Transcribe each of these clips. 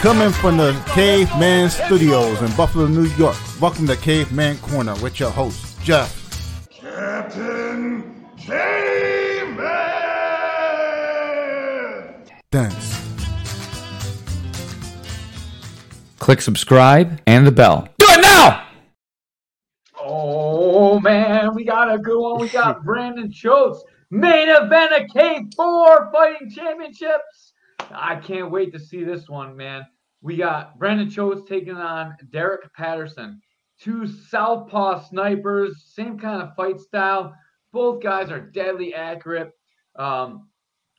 Coming from the Caveman Studios in Buffalo, New York. Welcome to Caveman Corner with your host, Jeff. Captain Caveman! Thanks. Click subscribe and the bell. Do it now! Oh man, we got a good one. We got Brandon Choates, main event of K4 Fighting Championships. I can't wait to see this one, man. We got Brandon Choates taking on Derek Patterson. Two southpaw snipers, same kind of fight style. Both guys are deadly accurate. Um,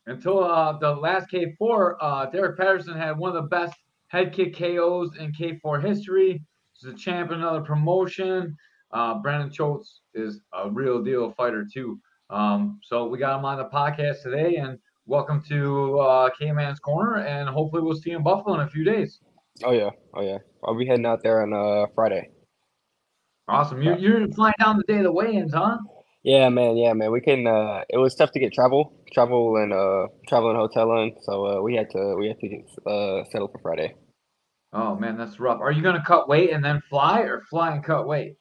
until uh, the last K4, uh, Derek Patterson had one of the best head kick KOs in K4 history. He's a champion, another promotion. Uh, Brandon Choates is a real deal fighter too. Um, so we got him on the podcast today, and welcome to uh, Caveman's Corner, and hopefully we'll see you in Buffalo in a few days. Oh yeah, oh yeah. I'll be heading out there on uh Friday. Awesome. You're, you're flying down the day of the weigh-ins, huh? Yeah, man. Yeah, man. We can. Uh, it was tough to get travel, travel and uh, travel and hotel in. So uh, we had to, we had to uh, settle for Friday. Oh man, that's rough. Are you gonna cut weight and then fly, or fly and cut weight?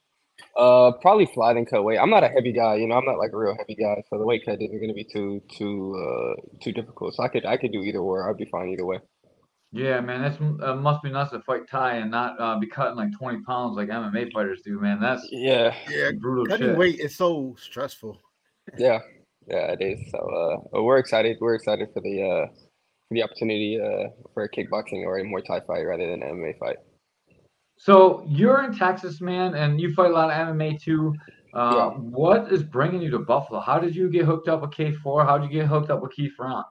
Uh, probably fly then cut weight. I'm not a heavy guy, you know. I'm not like a real heavy guy, so the weight cut isn't gonna be too, too, uh, too difficult. So I could, I could do either or. I'd be fine either way. Yeah, man, that's uh, must be nuts to fight Thai and not uh, be cutting like 20 pounds like MMA fighters do, man. That's Yeah, Yeah, brutal cutting shit. weight is so stressful. yeah, yeah. It is. So uh, but we're excited. We're excited for the uh, for the opportunity uh, for a kickboxing or a Muay Thai fight rather than an MMA fight. So you're in Texas, man, and you fight a lot of MMA too. Uh, Yeah. What is bringing you to Buffalo? How did you get hooked up with K4? How did you get hooked up with Keith Ron?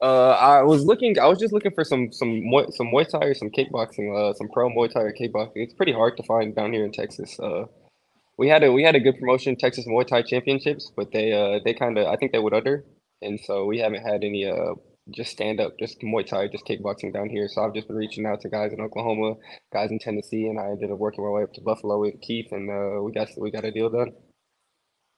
Uh, I was looking. I was just looking for some some Muay, some Muay Thai or some kickboxing. Uh, some pro Muay Thai or kickboxing. It's pretty hard to find down here in Texas. Uh, we had a we had a good promotion, Texas Muay Thai Championships, but they uh they kind of I think they went under, and so we haven't had any uh just stand up, just Muay Thai, just kickboxing down here. So I've just been reaching out to guys in Oklahoma, guys in Tennessee, and I ended up working my way up to Buffalo with Keith, and uh, we got we got a deal done.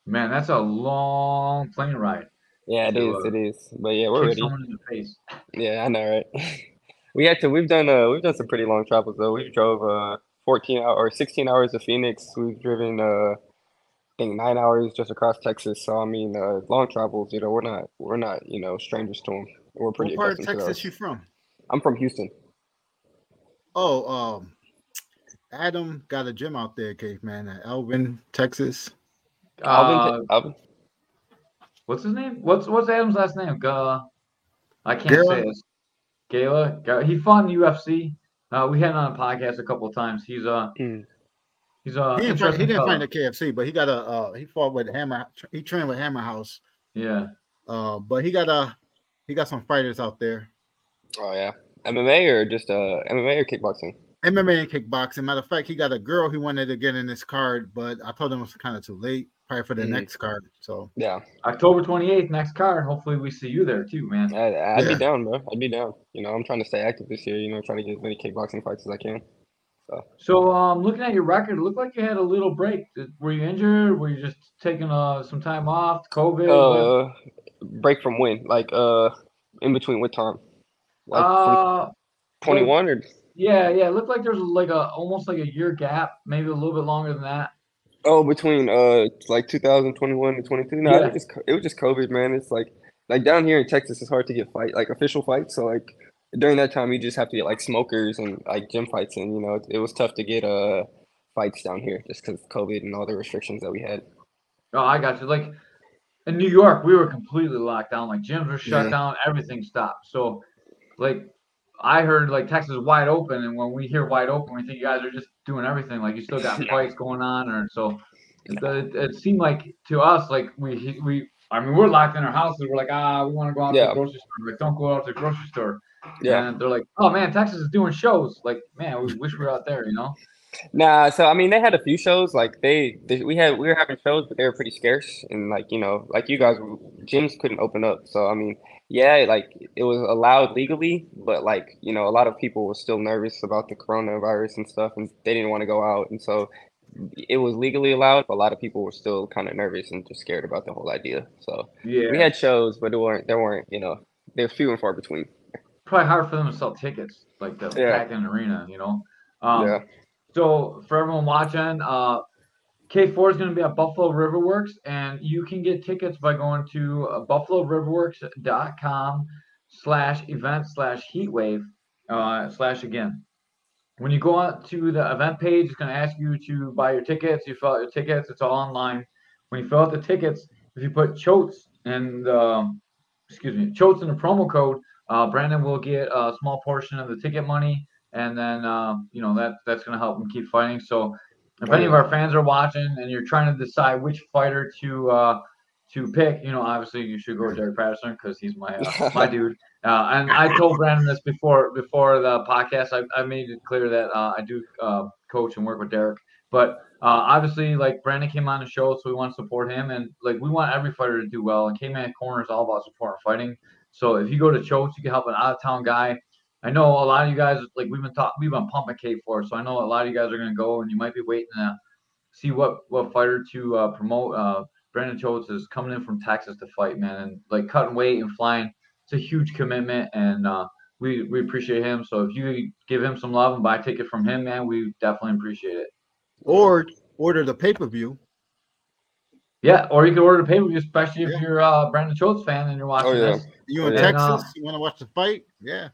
Man, that's a long plane ride. Yeah, it So, is. uh, It is. But yeah, we're ready. someone in the face. Yeah, I know, right? We had to. We've done. Uh, we've done some pretty long travels though. We've drove uh 14 hour or 16 hours to Phoenix. We've driven uh, I think nine hours just across Texas. So I mean, uh, long travels. You know, we're not we're not you know strangers to them. We're pretty What part of Texas those. you from? I'm from Houston. Oh, um, Adam got a gym out there, caveman, at Elvin, Texas. Alvin, Uh, Te- Alvin. what's his name? What's what's Adam's last name? Uh, I can't Gala? say it. Gala. Ga- He fought in UFC. Uh, we had him on a podcast a couple of times. He's uh Mm. he's uh He didn't, fight, he didn't fella. find the KFC, but he got a uh, he fought with Hammer. He trained with Hammer House. Yeah. Uh, but he got a he got some fighters out there. Oh yeah, MMA or just uh MMA or kickboxing? MMA and kickboxing. Matter of fact, he got a girl he wanted to get in this card, but I told him it was kind of too late, probably for the Mhm. next card. So Yeah, October 28th, next card. Hopefully we see you there too, man. I, I'd Yeah. be down, bro. I'd be down. You know, I'm trying to stay active this year. You know, trying to get as many kickboxing fights as I can. So um looking at your record, it looked like you had a little break. Were you injured? Were you just taking uh some time off? COVID? Uh, break from when? Like uh, in between what time? Like uh 21 or yeah, yeah. It looked like there's like a almost like a year gap, maybe a little bit longer than that. oh, between uh, like 2021 and 22. No, Yeah. it was just it was just COVID, man. It's like like down here in Texas, it's hard to get fight like official fights. So like during that time, you just have to get like smokers and like gym fights, and you know, it, it was tough to get uh fights down here just because COVID and all the restrictions that we had. Oh, I got you. Like in New York, we were completely locked down. Like gyms were shut Yeah. down, everything stopped. So, like, I heard like Texas wide open, and when we hear wide open, we think you guys are just doing everything. Like you still got Yeah. fights going on, or so. It, it, it seemed like to us, like we we. I mean, we're locked in our houses. We're like, ah, we want to go out to the grocery store. Like, don't go out to the grocery store. Yeah. And they're like, oh man, Texas is doing shows. Like, man, we wish we were out there. You know. Nah, so I mean, they had a few shows. Like they, they, we had, we were having shows, but they were pretty scarce. And like you know, like you guys, gyms couldn't open up. So I mean, yeah, like it was allowed legally, but like you know, a lot of people were still nervous about the coronavirus and stuff, and they didn't want to go out. And so it was legally allowed, but a lot of people were still kind of nervous and just scared about the whole idea. So Yeah. we had shows, but it weren't, there weren't, you know, they're few and far between. probably hard for them to sell tickets like the Yeah. pack in arena, you know. Um, Yeah. So for everyone watching, uh, K4 is going to be at Buffalo Riverworks, and you can get tickets by going to uh, buffaloriverworks.com slash event slash heatwave uh, slash again. When you go out to the event page, it's going to ask you to buy your tickets. You fill out your tickets. It's all online. When you fill out the tickets, if you put Choates and um, excuse me, Choates in the promo code, uh, Brandon will get a small portion of the ticket money, and then um, you know that that's going to help him keep fighting. So if any of our fans are watching and you're trying to decide which fighter to uh, to pick, you know, obviously you should go with Derek Patterson because he's my uh, my dude. Uh, and I told Brandon this before before the podcast. I, I made it clear that uh, I do uh, coach and work with Derek, but uh, obviously, like Brandon came on the show, so we want to support him, and like we want every fighter to do well. And Caveman Corner is all about support and fighting. So if you go to Choates, you can help an out of town guy. I know a lot of you guys like we've been talking, we've been pumping K4, so I know a lot of you guys are gonna go, and you might be waiting to see what what fighter to uh, promote. Uh, Brandon Choates is coming in from Texas to fight, man, and like cutting weight and flying. It's a huge commitment, and uh, we we appreciate him. So if you give him some love and buy a ticket from him, man, we definitely appreciate it. Or order the pay per view. Yeah, or you can order the pay per view, especially if Yeah. you're a Brandon Choates fan and you're watching Oh, yeah. this. You in Yeah. Texas? Uh, you want to watch the fight? Yeah.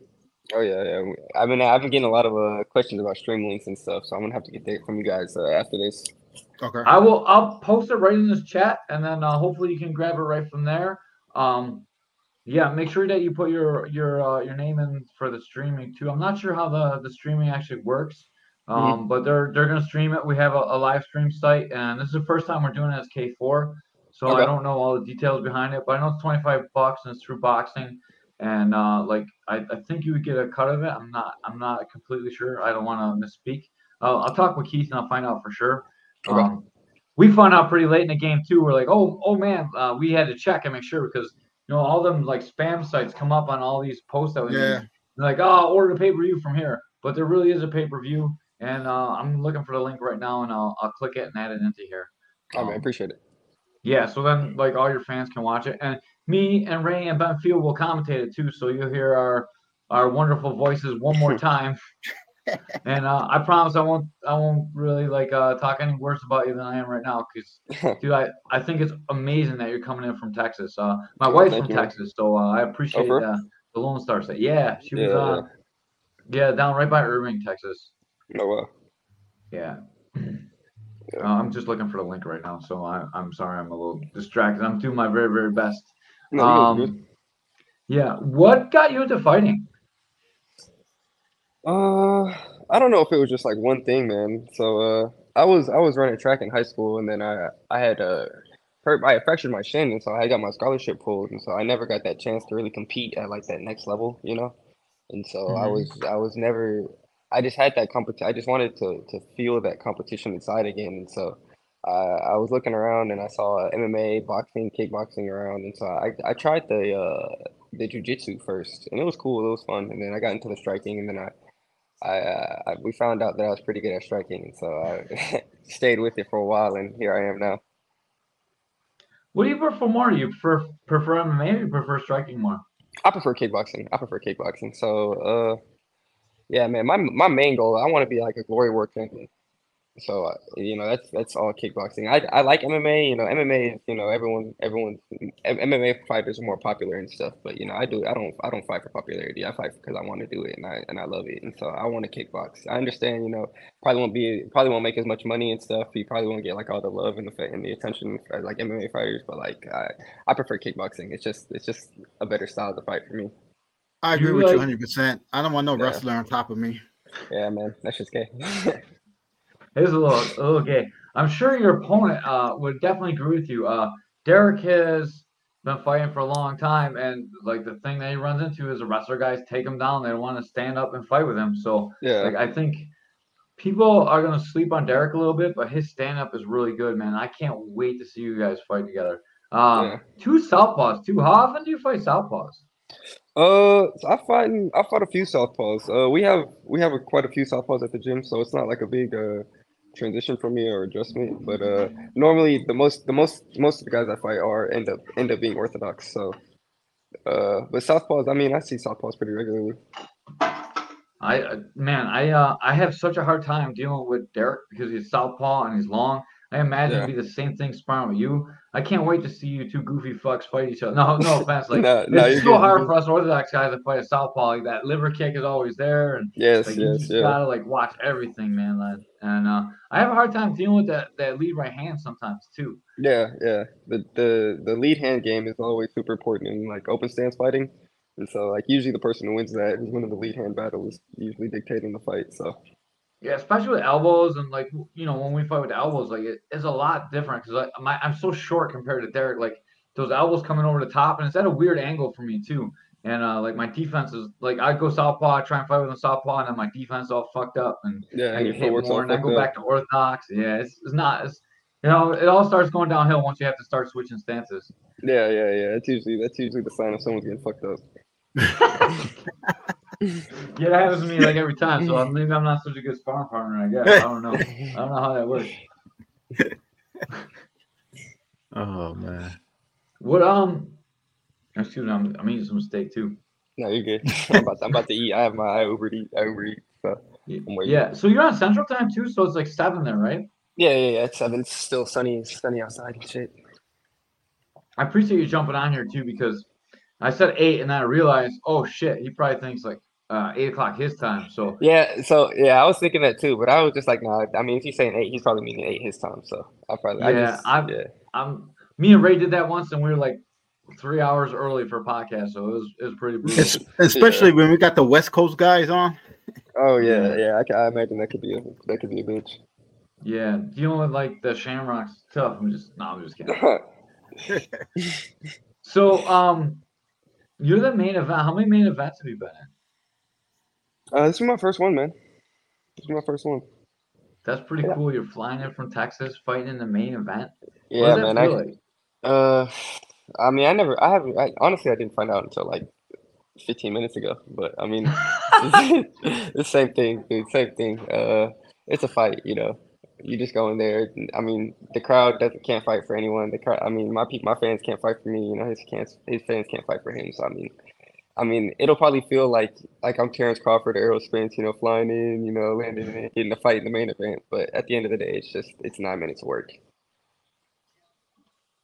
Oh yeah, yeah. I mean, I've been getting a lot of uh, questions about stream links and stuff, so I'm gonna have to get that from you guys uh, after this. Okay. I will. I'll post it right in this chat, and then uh, hopefully you can grab it right from there. Um, yeah, make sure that you put your your uh, your name in for the streaming too. I'm not sure how the the streaming actually works, um, but they're they're gonna stream it. We have a, a live stream site, and this is the first time we're doing it as K4, so I don't know all the details behind it, but I know it's 25 bucks and it's through boxing. And uh, like I, I think you would get a cut of it. I'm not I'm not completely sure. I don't want to misspeak. Uh, I'll talk with Keith and I'll find out for sure. Okay. Um, we found out pretty late in the game too. We're like, oh, oh man, uh, we had to check and make sure because you know all them like spam sites come up on all these posts that we Yeah. like, oh, order the pay per view from here, but there really is a pay per view, and uh, I'm looking for the link right now, and I'll I'll click it and add it into here. Oh man, Um, appreciate it. yeah, so then like all your fans can watch it, and me and Ray and Ben Field will commentate it too, so you'll hear our our wonderful voices one more time. and uh, I promise I won't I won't really like uh, talk any worse about you than I am right now, because dude, I, I think it's amazing that you're coming in from Texas. Uh, my Oh, wife's from you. Texas, so uh, I appreciate uh, the Lone Star State. Yeah, she was Yeah, uh, yeah down right by Irving, Texas. No, uh, Yeah. Uh, I'm just looking for the link right now, so I, I'm sorry I'm a little distracted. I'm doing my very very best. No, Um, yeah. What got you into fighting? Uh, I don't know if it was just like one thing, man. So uh, I was I was running track in high school, and then I I had uh hurt I had fractured my shin, and so I got my scholarship pulled, and so I never got that chance to really compete at like that next level, you know. And so I Mhm. was I was never I just had that competition. I just wanted to to feel that competition inside again, and so. Uh, I was looking around and I saw MMA, boxing, kickboxing around, and so I, I tried the uh, the jujitsu first, and it was cool, it was fun, and then I got into the striking, and then I I, uh, I we found out that I was pretty good at striking, and so I stayed with it for a while, and here I am now. What do you prefer more? Do you prefer prefer MMA or you prefer striking more? I prefer kickboxing. I prefer kickboxing. So, uh, yeah, man, my my main goal, I want to be like a glory war champion. So, uh, you know, that's that's all kickboxing. I I like MMA. You know, MMA. You know, everyone everyone MMA fighters are more popular and stuff. But you know, I do. I don't. I don't fight for popularity. I fight because I want to do it and I and I love it. And so I want to kickbox. I understand. You know, probably won't be probably won't make as much money and stuff. You probably won't get like all the love and the and the attention as like MMA fighters. But like I I prefer kickboxing. It's just it's just a better style to fight for me. I You agree with you 100%. I don't want no Yeah. wrestler on top of me. Yeah, man, that's just gay. It's a little a little gay. I'm sure your opponent uh, would definitely agree with you. Uh, Derek has been fighting for a long time, and like the thing that he runs into is the wrestler guys take him down. They don't want to stand up and fight with him. So Yeah, like I think people are gonna sleep on Derek a little bit, but his stand up is really good, man. I can't wait to see you guys fight together. Um, Yeah. two southpaws. Too. How often do you fight southpaws? Uh, I fought I fought a few southpaws. Uh, we have we have a, quite a few southpaws at the gym, so it's not like a big uh transition for me or adjustment. But uh, normally the most the most most of the guys I fight are end up end up being orthodox. So Uh, but southpaws, I mean, I see southpaws pretty regularly. I uh, man, I uh, I have such a hard time dealing with Derek because he's southpaw and he's long. I imagine it'd be the same thing sparring with you. I can't wait to see you two goofy fucks fight each other. No, no offense. Like No, no, it's so hard for us Orthodox guys to fight a southpaw. Like that liver kick is always there, and Yes, like you yes, just yeah. gotta like watch everything, man. Like, and uh, I have a hard time dealing with that that lead right hand sometimes too. Yeah, yeah. The the the lead hand game is always super important in like open stance fighting. And so like usually the person who wins that is winning the lead hand battle is usually dictating the fight. So Yeah, especially with elbows and like you know when we fight with elbows, like it, it's a lot different because like my, I'm so short compared to Derek. Like those elbows coming over the top, and it's at a weird angle for me too. And uh, like my defense is like I go southpaw, I try and fight with a southpaw, and then my defense all fucked up, and yeah, I get hit more, and I go up. back to orthodox. Yeah, it's, it's not. It's, you know, it all starts going downhill once you have to start switching stances. Yeah, yeah, yeah. That's usually that's usually the sign of someone's getting fucked up. Yeah, that happens to me like every time. So maybe I'm not such a good sparring partner. I guess I don't know. I don't know how that works. Oh man. What um? Excuse me, I'm, I'm eating some steak too. No, you're good. I'm about to, I'm about to eat. I have my I Uber eat. I Uber eat. So. Yeah, so you're on Central Time too, so it's like seven there, right? yeah, yeah, yeah. It's seven. It's still sunny. It's sunny outside and shit. I appreciate you jumping on here too because I said eight and then I realized, oh shit, he probably thinks like uh, eight o'clock his time. So Yeah, so yeah, I was thinking that too, but I was just like, nah. I mean, if he's saying eight, he's probably meaning eight his time. So I probably, I Yeah, just, I'm- yeah, I'm me and Ray did that once and we were like three hours early for a podcast, so it was it was pretty brutal. Es- Especially when we got the West Coast guys on. oh yeah, Yeah. yeah. I, I imagine that could be a that could be a bitch. yeah, dealing with like the Shamrocks tough. I'm just no, I'm just kidding. So um, you're the main event. How many main events have you been in? uh, this is my first one, man. This is my first one. That's pretty Yeah. cool. You're flying in from Texas, fighting in the main event. Yeah, does that man. I, like? Uh, I mean, I never, I haven't, I, honestly, I didn't find out until like 15 minutes ago. But I mean, the same thing, dude, same thing. Uh, it's a fight, you know. You just go in there. I mean, the crowd doesn't can't fight for anyone. The crowd, I mean, my people, my fans can't fight for me. You know, his can't, his fans can't fight for him. So I mean, I mean, it'll probably feel like like I'm Terrence Crawford, Errol Spence, you know, flying in, you know, landing in, getting a fight in the main event. But at the end of the day, it's just it's nine minutes of work.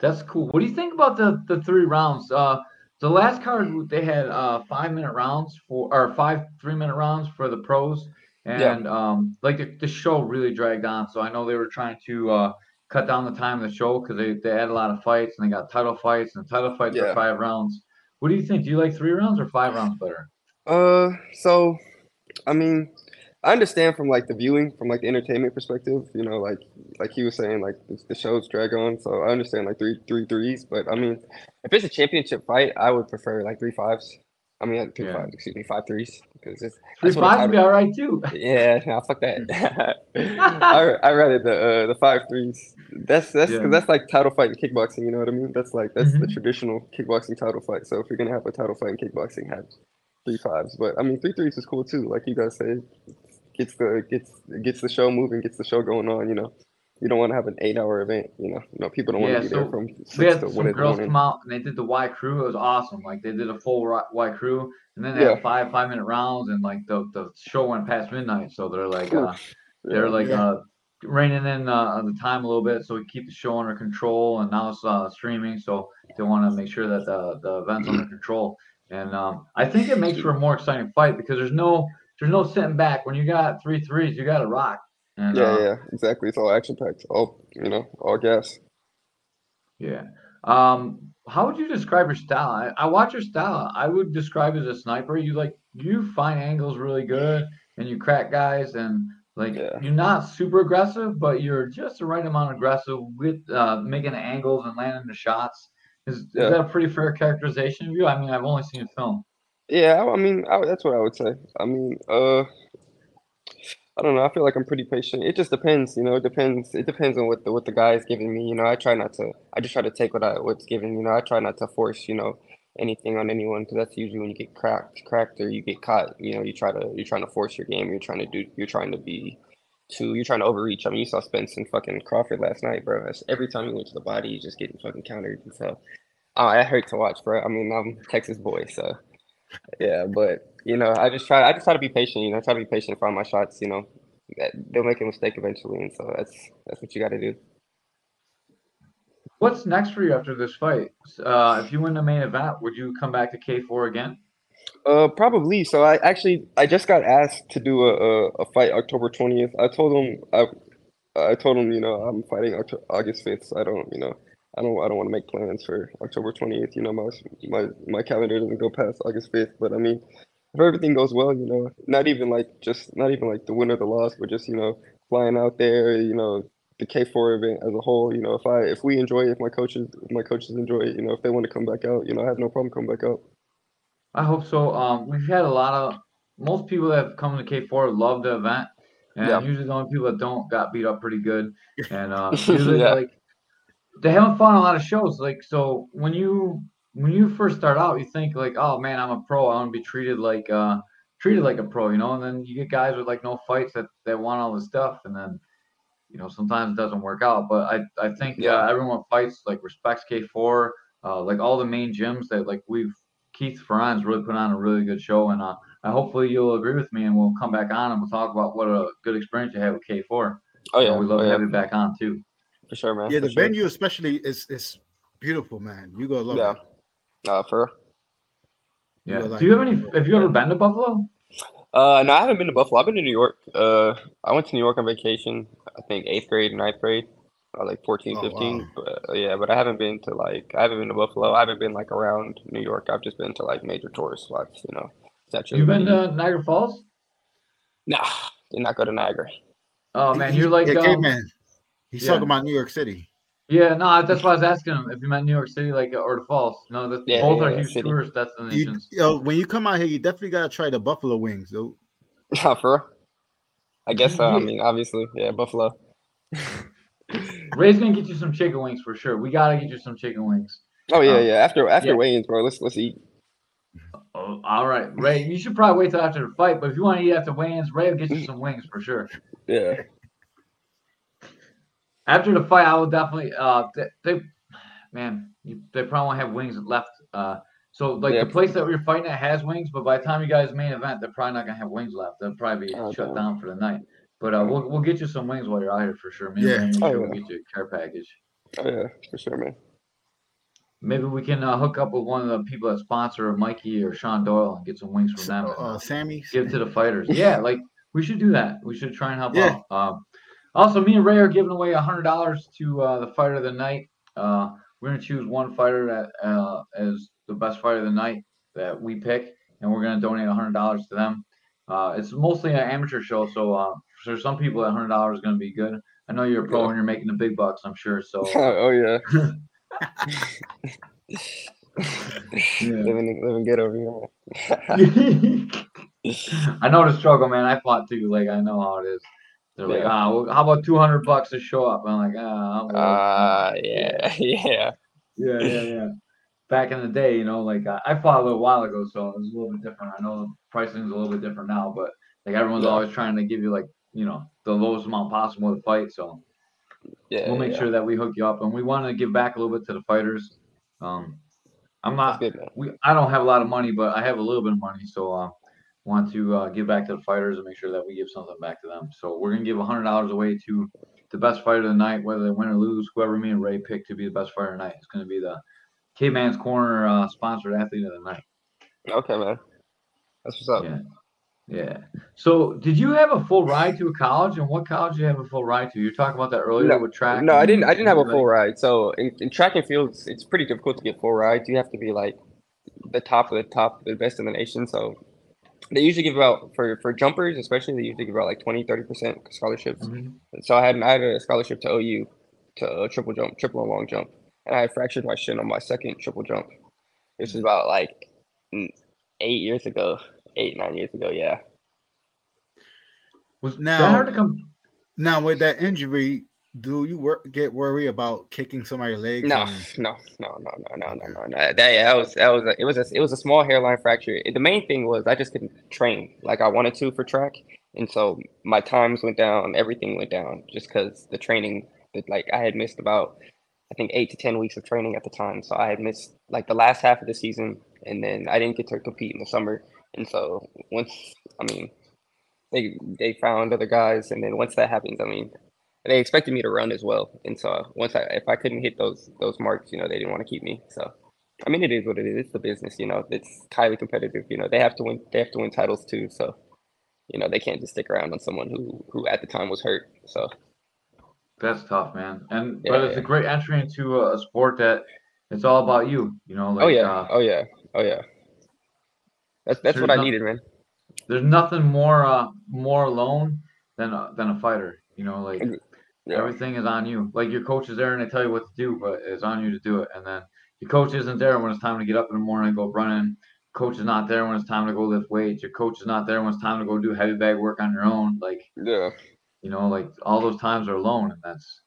That's cool. What do you think about the the three rounds? Uh, the last card they had uh five minute rounds for or five three minute rounds for the pros, Yeah. and um like the, the show really dragged on. So I know they were trying to uh cut down the time of the show because they they had a lot of fights and they got title fights and title fights Yeah. are five rounds. What do you think? Do you like three rounds or five rounds better? Uh, so, I mean, I understand from like the viewing, from like the entertainment perspective, you know, like like he was saying, like the, the shows drag on. So I understand like three three threes, but I mean, if it's a championship fight, I would prefer like three fives. I mean, like three Yeah. fives, excuse me, five threes, because it's Three that's what a fives would be all right too. Yeah, nah, fuck that. I I rather the uh, the five threes. That's that's Yeah. that's like title fight in kickboxing. You know what I mean? That's like that's the Mhm. traditional kickboxing title fight. So if you're gonna have a title fight in kickboxing, have three fives. But I mean, three threes is cool too. Like you guys say, gets the gets gets the show moving, gets the show going on. You know, you don't want to have an eight hour event. You know, you know people don't want Yeah, to be so there from six We six had to one some in the girls come out and they did the wai kru. It was awesome. Like they did a full wai kru, and then they Yeah. had five five minute rounds, and like the the show went past midnight. So they're like uh, they're Yeah. like Yeah. uh reining in uh, the time a little bit so we keep the show under control. And now it's uh, streaming, so they want to make sure that the the event's under control. And um, I think it makes for a more exciting fight because there's no there's no sitting back when you got three threes. You got to rock. And, Yeah, uh, yeah, exactly. It's all action packed. All you know, all gas. Yeah. Um, how would you describe your style? I, I watch your style. I would describe as a sniper. You like you find angles really good and you crack guys and like Yeah. you're not super aggressive, but you're just the right amount aggressive with uh, making the angles and landing the shots. Is, is Yeah. that a pretty fair characterization of you? I mean, I've only seen a film. Yeah, I mean, I, that's what I would say. I mean, uh, I don't know. I feel like I'm pretty patient. It just depends, you know. It depends. It depends on what the what the guy is giving me. You know, I try not to. I just try to take what I what's given. You know, I try not to force. You know, anything on anyone because that's usually when you get cracked, cracked or you get caught. You know, you try to you're trying to force your game. You're trying to do. You're trying to be. To you're trying to overreach. I mean, you saw Spence and fucking Crawford last night, bro. That's, every time he went to the body, he's just getting fucking countered. And so, Oh, it hurt to watch, bro. I mean, I'm Texas boy, so yeah. But you know, I just try. I just try to be patient. You know, try to be patient, find my shots. You know, they'll make a mistake eventually, and so that's that's what you got to do. What's next for you after this fight? Uh, if you win the main event, would you come back to K4 again? Uh, probably. So I actually I just got asked to do a a, a fight October twentieth. I told them I I told them you know I'm fighting August fifth. So I don't you know I don't I don't want to make plans for October 28th. You know my my my calendar doesn't go past August fifth. But I mean, if everything goes well, you know, not even like just not even like the win or the loss, but just you know flying out there, you know, the K four event as a whole. You know, if I if we enjoy it, if my coaches if my coaches enjoy it, you know, if they want to come back out, you know, I have no problem coming back out. I hope so. Um, we've had a lot of most people that have come to K4 love the event, and Yeah. usually the only people that don't got beat up pretty good. And uh, usually Yeah. like they haven't fought on a lot of shows. Like so, when you when you first start out, you think like, oh man, I'm a pro. I want to be treated like uh treated like a pro, you know. And then you get guys with like no fights that that want all this stuff, and then you know sometimes it doesn't work out. But I I think Yeah. uh, everyone fights like respects K4. Uh, like all the main gyms that like we've Keith Ferran's really put on a really good show, and uh, I hopefully you'll agree with me, and we'll come back on and we'll talk about what a good experience you had with K4. Oh yeah, know, we love oh, to yeah, have you back on too. For sure, man. Yeah, the sure. venue especially is is beautiful, man. You gonna love Yeah. it. Uh, for. Yeah. You're Do you have any? Have you ever been to Buffalo? Uh, no, I haven't been to Buffalo. I've been to New York. Uh, I went to New York on vacation. I think eighth grade, ninth grade, uh, like 14, Oh, 15. wow. But uh, yeah, but I haven't been to like I haven't been to Buffalo. I haven't been like around New York. I've just been to like major tourist spots. You know, Statue You've been to Niagara Falls? Nah, did not go to Niagara. Oh man, you're like yeah, um, caveman. He's yeah. talking about New York City. yeah. No, that's why I was asking him if you meant New York City, like or the Falls. No, that Yeah, both yeah, are huge city. tourist You, destinations. yo, when you come out here, you definitely gotta try the buffalo wings, though. Nah, for. I guess so. I mean, obviously, yeah, Buffalo. Ray's gonna get you some chicken wings for sure. We gotta get you some chicken wings. Oh yeah, Um, yeah. After after yeah. weigh-ins, bro, let's let's eat. Oh, all right, Ray. You should probably wait till after the fight, but if you want to eat after weigh-ins, Ray will get you some wings for sure. Yeah. After the fight, I will definitely. Uh, they, they man, you, they probably won't have wings left. Uh, so like Yeah. the place that we're fighting at has wings, but by the time you guys main event, they're probably not gonna have wings left. They'll probably be Oh, shut damn. down for the night. But uh, we'll we'll get you some wings while you're out here for sure. Me and Yeah. Ray Oh, sure we'll get you a care package. Oh yeah, for sure, man. Maybe we can uh, hook up with one of the people that sponsor Mikey or Sean Doyle and get some wings from them. and, Uh, uh, Sammy. give to the fighters. Yeah, like we should do that. We should try and help Yeah. out. Um, also, me and Ray are giving away a hundred dollars to uh, the fighter of the night. Uh, we're gonna choose one fighter that uh, as the best fighter of the night that we pick, and we're gonna donate a hundred dollars to them. Uh, it's mostly an amateur show, so uh, for some people, that hundred dollars is gonna be good. I know you're a pro Yeah. and you're making the big bucks, I'm sure. So oh yeah. Yeah. living living good over here. I know the struggle, man. I fought too. Like I know how it is. They're like, Yeah. ah, well, how about two hundred bucks to show up? I'm like, ah, well, Uh yeah, yeah. yeah, yeah, yeah. Back in the day, you know, like I, I fought a little while ago, so it was a little bit different. I know the pricing is a little bit different now, but like everyone's Yeah. always trying to give you like, you know, the lowest amount possible to fight. So Yeah. we'll make yeah. sure that we hook you up, and we want to give back a little bit to the fighters. Um, I'm not good, we I don't have a lot of money, but I have a little bit of money, so uh, want to uh, give back to the fighters and make sure that we give something back to them. So we're gonna give hundred dollars away to the best fighter of the night, whether they win or lose. Whoever me and Ray pick to be the best fighter of the night is gonna be the Caveman's Corner uh, sponsored athlete of the night. Okay, man. That's what's up. Yeah, yeah. So did you have a full ride to a college, and what college did you have a full ride to? You were talking about that earlier No, with track. No, I didn't. I didn't have a full ride. So in, in track and field, it's, it's pretty difficult to get full rides. You have to be like the top of the top, the best in the nation. So they usually give out for for jumpers, especially they usually give out like 20, 30 percent scholarships. Mhm. So I had I had a scholarship to OU to uh, triple jump, triple and long jump, and I fractured my shin on my second triple jump. This is about like eight years ago, eight nine years ago. Yeah. Was Now- that hard to come? Now with that injury, do you wor- get worried about kicking somebody's legs? No, and- no, no, no, no, no, no, no, no. That, yeah, that was that was a, it was a it was a small hairline fracture. The main thing was I just couldn't train like I wanted to for track, and so my times went down, everything went down just because the training that like I had missed about I think eight to ten weeks of training at the time. So I had missed like the last half of the season, and then I didn't get to compete in the summer. And so once, I mean, they they found other guys, and then once that happens, I mean, they expected me to run as well. And so once I if I couldn't hit those those marks, you know, they didn't want to keep me. So I mean, it is what it is. It's the business, you know. It's highly competitive. You know, they have to win. They have to win titles too. So you know, they can't just stick around on someone who who at the time was hurt. So That's tough, man. And Yeah, but it's a great entry into a, sport that it's all about you. You know, like oh yeah, uh, oh yeah, oh yeah. That's that's what I needed, man. there's nothing more uh more alone than a, than a fighter. You know, like Yeah. everything is on you. Like your coach is there and they tell you what to do, but it's on you to do it. And then your coach isn't there when it's time to get up in the morning and go running. Coach is not there when it's time to go lift weights. Your coach is not there when it's time to go do heavy bag work on your own. Like Yeah, you know, like all those times are alone, and that's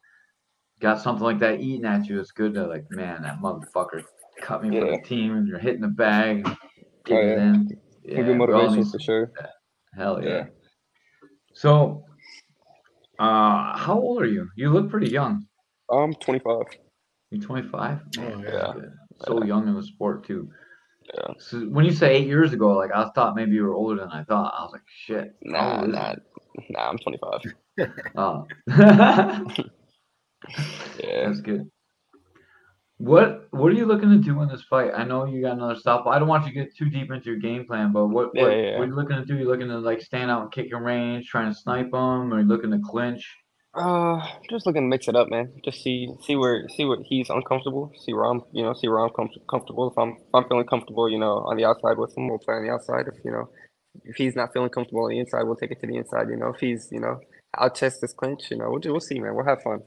got something like that eating at you. It's good to like, man, that motherfucker cut me for the team, and you're hitting the bag, getting yeah. Give Yeah, motivation for sure. Hell yeah. Yeah. So, uh, how old are you? You look pretty young. I'm 25. You're 25? Oh, yeah. So young in the sport too. Yeah. So when you say eight years ago, like I thought maybe you were older than I thought. I was like, shit. how Nah, old nah, nah. I'm 25. Oh. Yeah. That's good. What What are you looking to do in this fight? I know you got another stop. I don't want you to get too deep into your game plan, but what Yeah, what, yeah, yeah. what are you looking to do? You looking to like stand out and kick in range, trying to snipe them, or you looking to clinch? Uh, just looking to mix it up, man. Just see see where see where he's uncomfortable. See where I'm, you know, see where I'm com- comfortable. If I'm if I'm feeling comfortable, you know, on the outside with him, we'll play on the outside. If you know, if he's not feeling comfortable on the inside, we'll take it to the inside. You know, if he's, you know, I'll test this clinch. You know, we'll we'll see, man. We'll have fun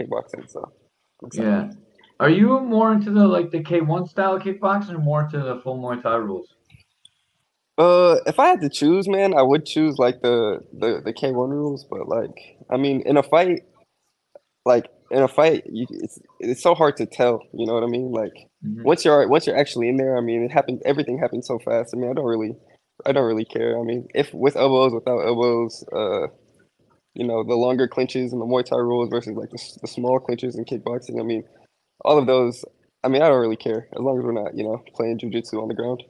kickboxing. So. Yeah. Are you more into the like the K1 style kickboxing or more to the full Muay Thai rules? Uh, if I had to choose, man, I would choose like the the the K1 rules. But like, I mean, in a fight, like in a fight, you, it's it's so hard to tell. You know what I mean? Like Mhm. once you're once you're actually in there, I mean, it happened. Everything happens so fast. I mean, I don't really, I don't really care. I mean, if with elbows, without elbows, uh, you know, the longer clinches and the Muay Thai rules versus like the, the small clinches in kickboxing. I mean, all of those. I mean, I don't really care as long as we're not, you know, playing jujitsu on the ground.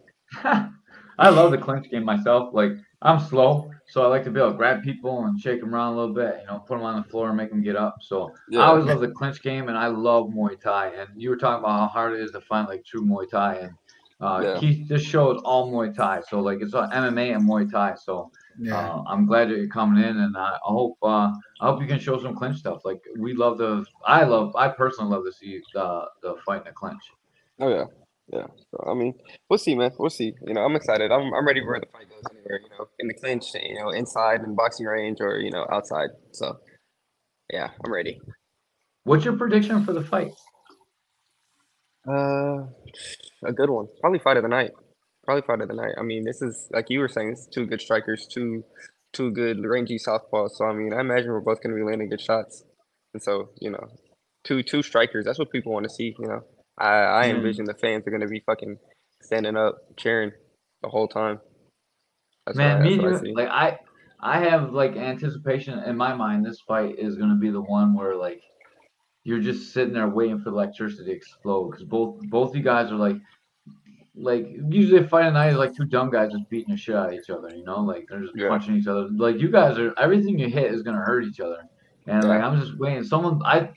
I love the clinch game myself. Like I'm slow, so I like to be able to grab people and shake them around a little bit. You know, put them on the floor and make them get up. So I always love the clinch game, and I love Muay Thai. And you were talking about how hard it is to find like true Muay Thai, and uh, Yeah. Keith just shows all Muay Thai. So like it's all MMA and Muay Thai. So Yeah. uh, I'm glad that you're coming in, and I, hope uh, I hope you can show some clinch stuff. Like we love to, I love, I personally love to see the the fight in the clinch. Oh yeah, yeah. So I mean, we'll see, man. We'll see. You know, I'm excited. I'm I'm ready for where the fight goes anywhere. You know, in the clinch, you know, inside in boxing range or you know outside. So yeah, I'm ready. What's your prediction for the fight? Uh, a good one. Probably fight of the night. Probably fight of the night. I mean, this is like you were saying. This is two good strikers, two two good rangy southpaws. So I mean, I imagine we're both gonna be landing good shots. And so you know, two two strikers. That's what people want to see. You know, I I Mm. envision the fans are gonna be fucking standing up, cheering the whole time. That's what Man, me and what you, see. like I, I have like anticipation in my mind. This fight is gonna be the one where like you're just sitting there waiting for the electricity to explode because both both you guys are like, like usually a fight at night is like two dumb guys just beating the shit out of each other. You know, like they're just Yeah. punching each other. Like you guys are everything you hit is gonna hurt each other. And like I'm just waiting. Someone I,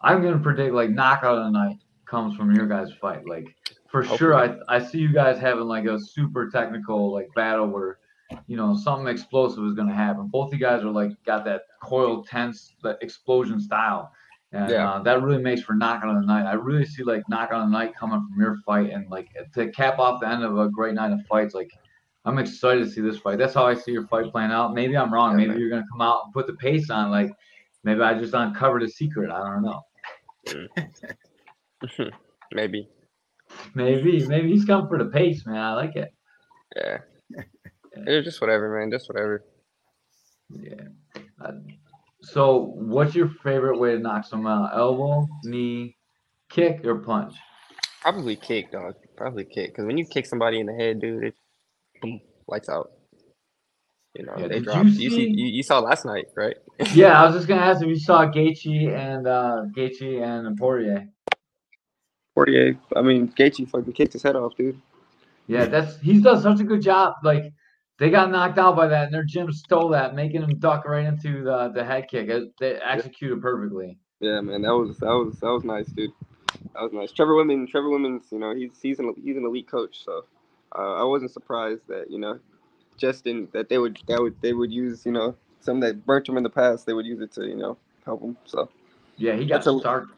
I'm gonna predict like knockout of the night comes from your guys' fight. Like for sure, I I see you guys having like a super technical like battle where you know something explosive is going to happen. Both you guys are like got that coiled tense, that explosion style, and Yeah. uh, that really makes for knockout of the night. I really see like knockout of the night coming from your fight, and like to cap off the end of a great night of fights. Like I'm excited to see this fight. That's how I see your fight playing out. Maybe I'm wrong. Yeah, Maybe man. you're going to come out and put the pace on. Like maybe I just uncovered a secret. I don't know. Maybe. Maybe maybe he's coming for the pace, man. I like it. Yeah. It's just whatever, man. Just whatever. Yeah. Uh, so, what's your favorite way to knock someone out? Elbow, knee, kick, or punch? Probably kick, dog. Probably kick. Because when you kick somebody in the head, dude, it boom, lights out. You know, Yeah, they drop. you You, see, see- you, you saw last night, right? Yeah, I was just gonna ask if you saw Gaethje and uh Gaethje and Poirier. Poirier, I mean, Gaethje fucking kicked his head off, dude. Yeah, that's he's done such a good job. Like they got knocked out by that, and their gym stole that, making him duck right into the the head kick. They executed perfectly. Yeah, man, that was that was that was nice, dude. That was nice. Trevor Wittman, Trevor Wittman's, you know, he's he's an he's an elite coach, so uh, I wasn't surprised that you know, Justin that they would that would they would use you know some that burnt him in the past, they would use it to you know help him. So Yeah, he got starched.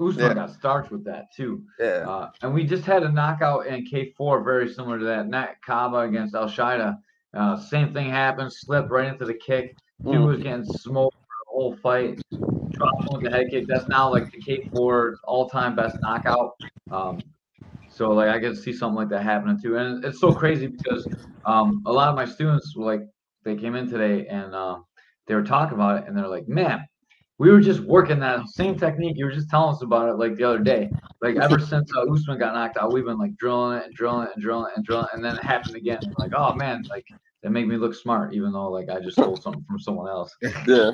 Usman Yeah. got starched with that too. yeah, Uh, and we just had a knockout in K4, very similar to that. Nat Kaba against Al Shaida. Uh, same thing happened, slipped right into the kick. Dude Mm. was getting smoked for the whole fight. Dropped with the head kick. That's now like the K4 all time best knockout. Um, so like I can see something like that happening too. And it's so crazy because um, a lot of my students were like they came in today and uh, they were talking about it and they're like, man, we were just working that same technique. You were just telling us about it like the other day. Like ever since uh, Usman got knocked out, we've been like drilling it and drilling it and drilling it and drilling it, and then it happened again. Like, oh man, like that made me look smart, even though like I just stole something from someone else. yeah.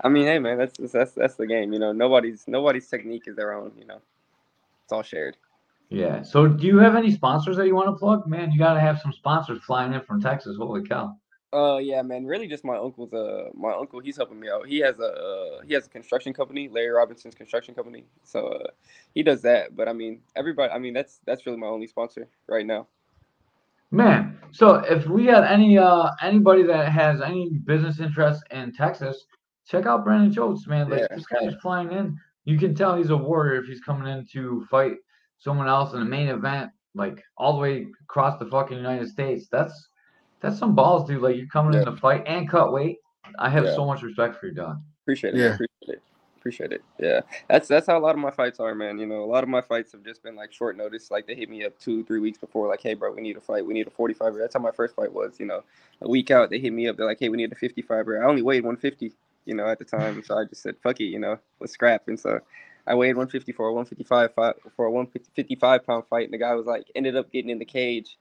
I mean, hey, man, that's that's that's the game. You know, nobody's nobody's technique is their own. You know, it's all shared. Yeah. So do you have any sponsors that you want to plug? Man, you gotta have some sponsors flying in from Texas. Holy cow. Uh, yeah, man. Really, just my uncle's. Uh, my uncle, he's helping me out. He has a uh, he has a construction company, Larry Robinson's construction company. So uh, he does that. But I mean, everybody. I mean, that's that's really my only sponsor right now. Man, so if we had any uh anybody that has any business interest in Texas, check out Brandon Jones, man. Like Yeah. this guy's flying in. You can tell he's a warrior if he's coming in to fight someone else in a main event, like all the way across the fucking United States. That's that's some balls, dude. Like you're coming in to fight and cut weight. I have Yeah. so much respect for you, dog. Appreciate it. Yeah. Appreciate it. Appreciate it. Yeah. That's that's how a lot of my fights are, man. You know, a lot of my fights have just been like short notice. Like they hit me up two, three weeks before, like, hey bro, we need a fight. We need a 45 That's how my first fight was, you know. A week out, they hit me up, they're like, Hey, we need a 55 I only weighed 150, you know, at the time. So I just said, fuck it, you know, let's scrap. And so I weighed 150 for a 155 fight for a 155 pound fight, and the guy was like ended up getting in the cage.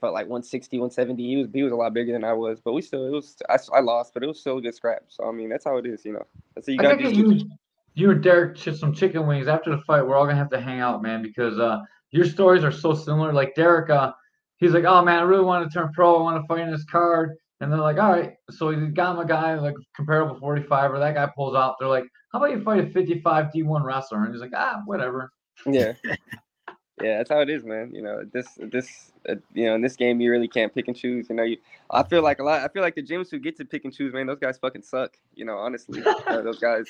Felt like 160, 170. He was he was a lot bigger than I was, but we still it was I, I lost, but it was still a good scrap. So I mean that's how it is, you know. That's you got gotta do. you, and Derek shit some chicken wings after the fight. We're all gonna have to hang out, man, because uh, your stories are so similar. Like Derek, uh, he's like, "Oh man, I really want to turn pro. I want to fight in this card." And they're like, "All right." So he got a guy like comparable 45, or that guy pulls out. They're like, "How about you fight a 55 D1 wrestler?" And he's like, "Ah, whatever." Yeah. Yeah, that's how it is, man. You know, this, this, uh, you know, in this game, you really can't pick and choose. You know, you, I feel like a lot. I feel like the gyms who get to pick and choose, man, those guys fucking suck. You know, honestly, Uh, those guys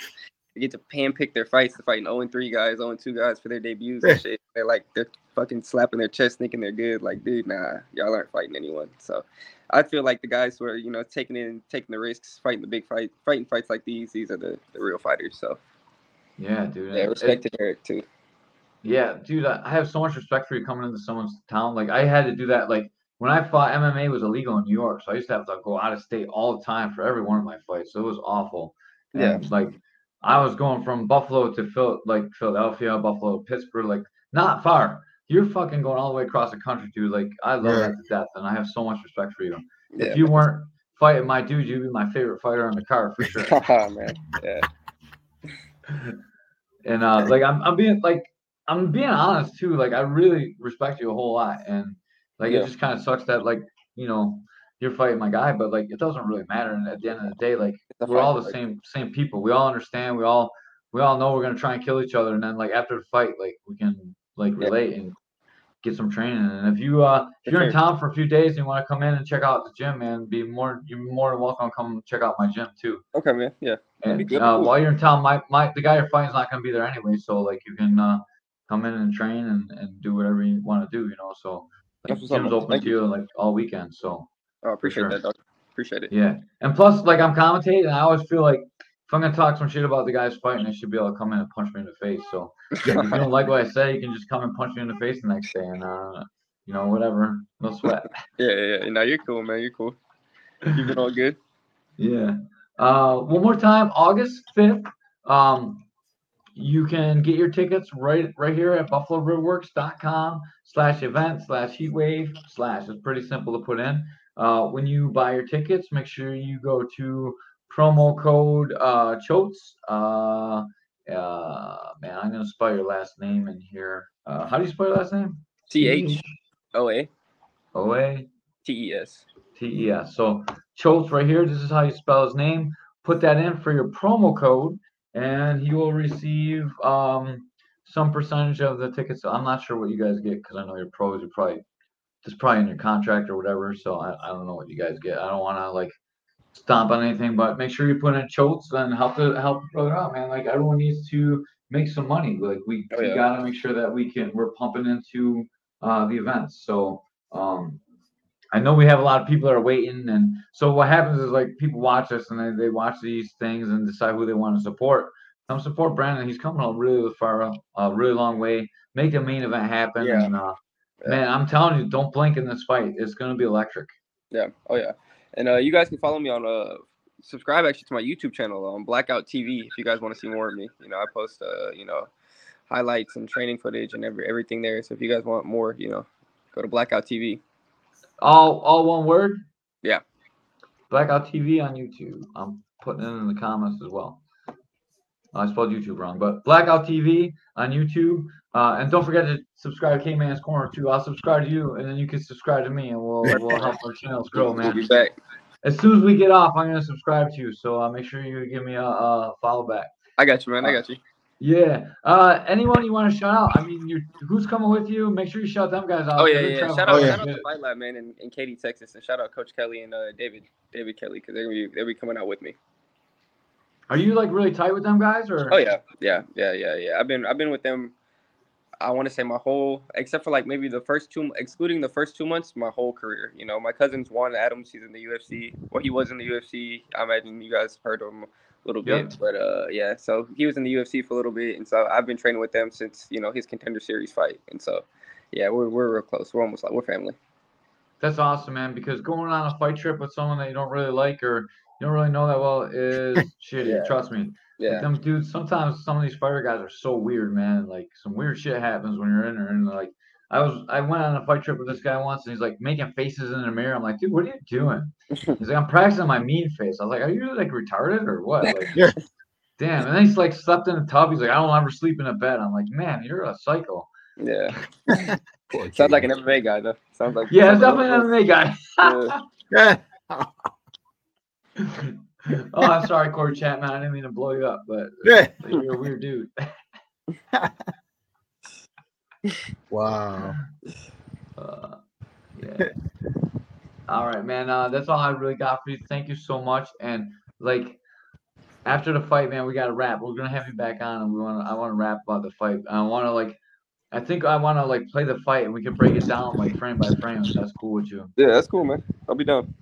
they get to hand pick their fights to fighting 0 3 guys, 0 2 guys for their debuts and shit. They're like they're fucking slapping their chest, thinking they're good. Like, dude, nah, y'all aren't fighting anyone. So, I feel like the guys who are, you know, taking in, taking the risks, fighting the big fight, fighting fights like these, these are the, the real fighters. So, Yeah, dude. yeah, It- respect to Derek too. Yeah, dude, I have so much respect for you coming into someone's town. Like I had to do that. Like when I fought, MMA was illegal in New York, so I used to have to go out of state all the time for every one of my fights. So it was awful. Yeah. And, like I was going from Buffalo to Phil, like Philadelphia, Buffalo, Pittsburgh, like not far. You're fucking going all the way across the country, dude. Like I love Yeah. that to death, and I have so much respect for you. Yeah, If you weren't fighting my dude, you'd be my favorite fighter on the card for sure. oh man. Yeah. And uh, like I'm, I'm being like I'm being honest too. Like I really respect you a whole lot, and like Yeah. it just kind of sucks that like you know you're fighting my guy, but like it doesn't really matter. And at the end of the day, like we're all the like- same same people. We all understand. We all we all know we're gonna try and kill each other, and then like after the fight, like we can like Yeah. relate and get some training. And if you uh if you're in town for a few days and you want to come in and check out the gym, man, be more you're more than welcome. to Come check out my gym too. Okay, man. Yeah. And uh, while you're in town, my, my the guy you're fighting is not going to be there anyway. So like you can uh, come in and train and, and do whatever you want to do. You know, so like That's gym's open Thank to you like all weekend. So Oh, I appreciate sure. that. Appreciate it. yeah, and plus like I'm commentating, I always feel like if I'm gonna talk some shit about the guys fighting, they should be able to come in and punch me in the face. So if you don't like what I say, you can just come and punch me in the face the next day, and uh, you know whatever, no sweat. Yeah, yeah, yeah. No, you're cool, man. You're cool. You've been all good. Yeah. Uh, one more time, August 5th. Um, you can get your tickets right right here at buffaloriverworks.com slash event slash heatwave slash. It's pretty simple to put in. Uh, when you buy your tickets, make sure you go to promo code uh Choates. Uh, uh, man, I'm gonna spell your last name in here. Uh, how do you spell your last name? C H O A O A T E S. T E S. So Choates right here. This is how you spell his name. Put that in for your promo code, and he will receive um some percentage of the tickets. I'm not sure what you guys get because I know you're pros. You're probably just probably in your contract or whatever. So I, I don't know what you guys get. I don't want to like stomp on anything, but make sure you put in Choates and help the help the brother out, man. Like everyone needs to make some money. Like we, Oh, we gotta make sure that we can we're pumping into uh the events. So um I know we have a lot of people that are waiting and so what happens is like people watch us and they, they watch these things and decide who they want to support. Come support Brandon. He's coming a really far a really long way. Make the main event happen. Yeah. And uh Yeah. man, I'm telling you, don't blink in this fight. It's gonna be electric. Yeah. Oh yeah. And uh, you guys can follow me on uh, subscribe actually to my YouTube channel on Blackout TV if you guys want to see more of me. You know, I post uh, you know, highlights and training footage and every everything there. So if you guys want more, you know, go to Blackout TV. All all one word? Yeah. Blackout TV on YouTube. I'm putting it in the comments as well. I spelled YouTube wrong, but Blackout TV on YouTube. Uh, and don't forget to subscribe to Caveman's Corner too. I'll subscribe to you, and then you can subscribe to me, and we'll we'll help our channels grow, We'll man. be back. As soon as we get off, I'm gonna subscribe to you. So uh, make sure you give me a, a follow back. I got you, man. I got you. Yeah. Uh, anyone you want to shout out? I mean, you who's coming with you? Make sure you shout them guys out. Oh yeah, yeah. traveling Shout Oh, out, yeah. shout out to Fight Lab, man, in, in Katy, Texas, and shout out Coach Kelly and uh, David, David Kelly, because they're gonna be they'll be coming out with me. Are you like really tight with them guys, or? Oh yeah, yeah, yeah, yeah, yeah. I've been I've been with them. I want to say my whole, except for like maybe the first two, excluding the first two months, my whole career. You know, my cousin's Juan Adams. He's in the UFC. Well, he was in the UFC. I imagine you guys heard of him a little bit, but uh, yeah. So he was in the UFC for a little bit, and so I've been training with them since you know his contender series fight, and so yeah, we're we're real close. We're almost like we're family. That's awesome, man. Because going on a fight trip with someone that you don't really like or you don't really know that well is shitty. Yeah. Trust me. Like Yeah, them dudes. Sometimes some of these fighter guys are so weird, man. Like some weird shit happens when you're in there, and like I was, I went on a fight trip with this guy once, and he's like making faces in the mirror. I'm like, dude, what are you doing? He's like, I'm practicing my mean face. I was like, are you like retarded or what? Like, Yeah. damn. And then he's like slept in a tub. He's like, I don't ever sleep in a bed. I'm like, man, you're a psycho. yeah. Sounds like kid. an MMA guy though. Sounds like Yeah, definitely an like- MMA guy. Yeah. Yeah. oh, I'm sorry, Corey Chapman. I didn't mean to blow you up, but Yeah. you're a weird dude. Wow. Uh, yeah. all right, man. Uh, that's all I really got for you. Thank you so much. And like after the fight, man, we got to wrap. We're gonna have you back on, and we want to. I want to rap about the fight. I want to like. I think I want to like play the fight, and we can break it down like frame by frame. If that's cool with you. Yeah, that's cool, man. I'll be down.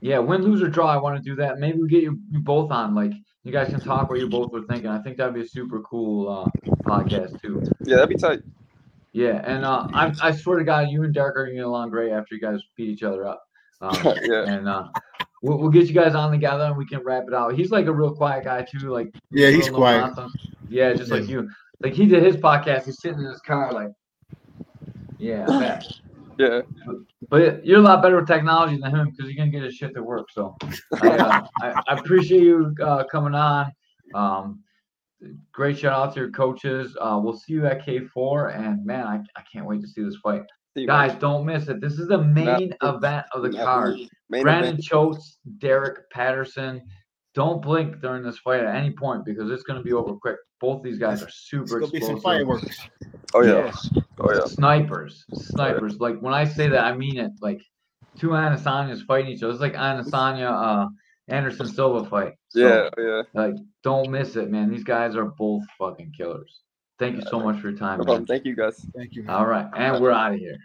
Yeah, win, lose, or draw. I want to do that. Maybe we get you, you both on. Like you guys can talk what you both were thinking. I think that'd be a super cool uh, podcast too. Yeah, that'd be tight. Yeah, and uh, I I swear to God, you and Derek are gonna get along great after you guys beat each other up. Um, Yeah. And uh, we'll, we'll get you guys on together and we can wrap it out. He's like a real quiet guy too. Like Yeah, he's quiet. nonsense. Yeah, just like you. Like he did his podcast. He's sitting in his car like, yeah, I. Yeah. But you're a lot better with technology than him because you're gonna get his shit to work. So I, uh, I, I appreciate you uh, coming on. Um, great shout out to your coaches. Uh, we'll see you at K4, and man, I, I can't wait to see this fight. See Guys, man. don't miss it. This is the main event of the Yeah, card. Main Brandon event. Choates, Derek Patterson. Don't blink during this fight at any point because it's going to be over quick. Both these guys are It's super gonna be some fireworks. Oh yeah. Oh yeah. Snipers, snipers. Like when I say that, I mean it. Like two Adesanyas fighting each other. It's like Adesanya, uh, Anderson Silva fight. So, Yeah. Yeah. Like, don't miss it, man. These guys are both fucking killers. Thank you so much for your time, No man. Thank you guys. Thank you. man. All right, and we're out of here.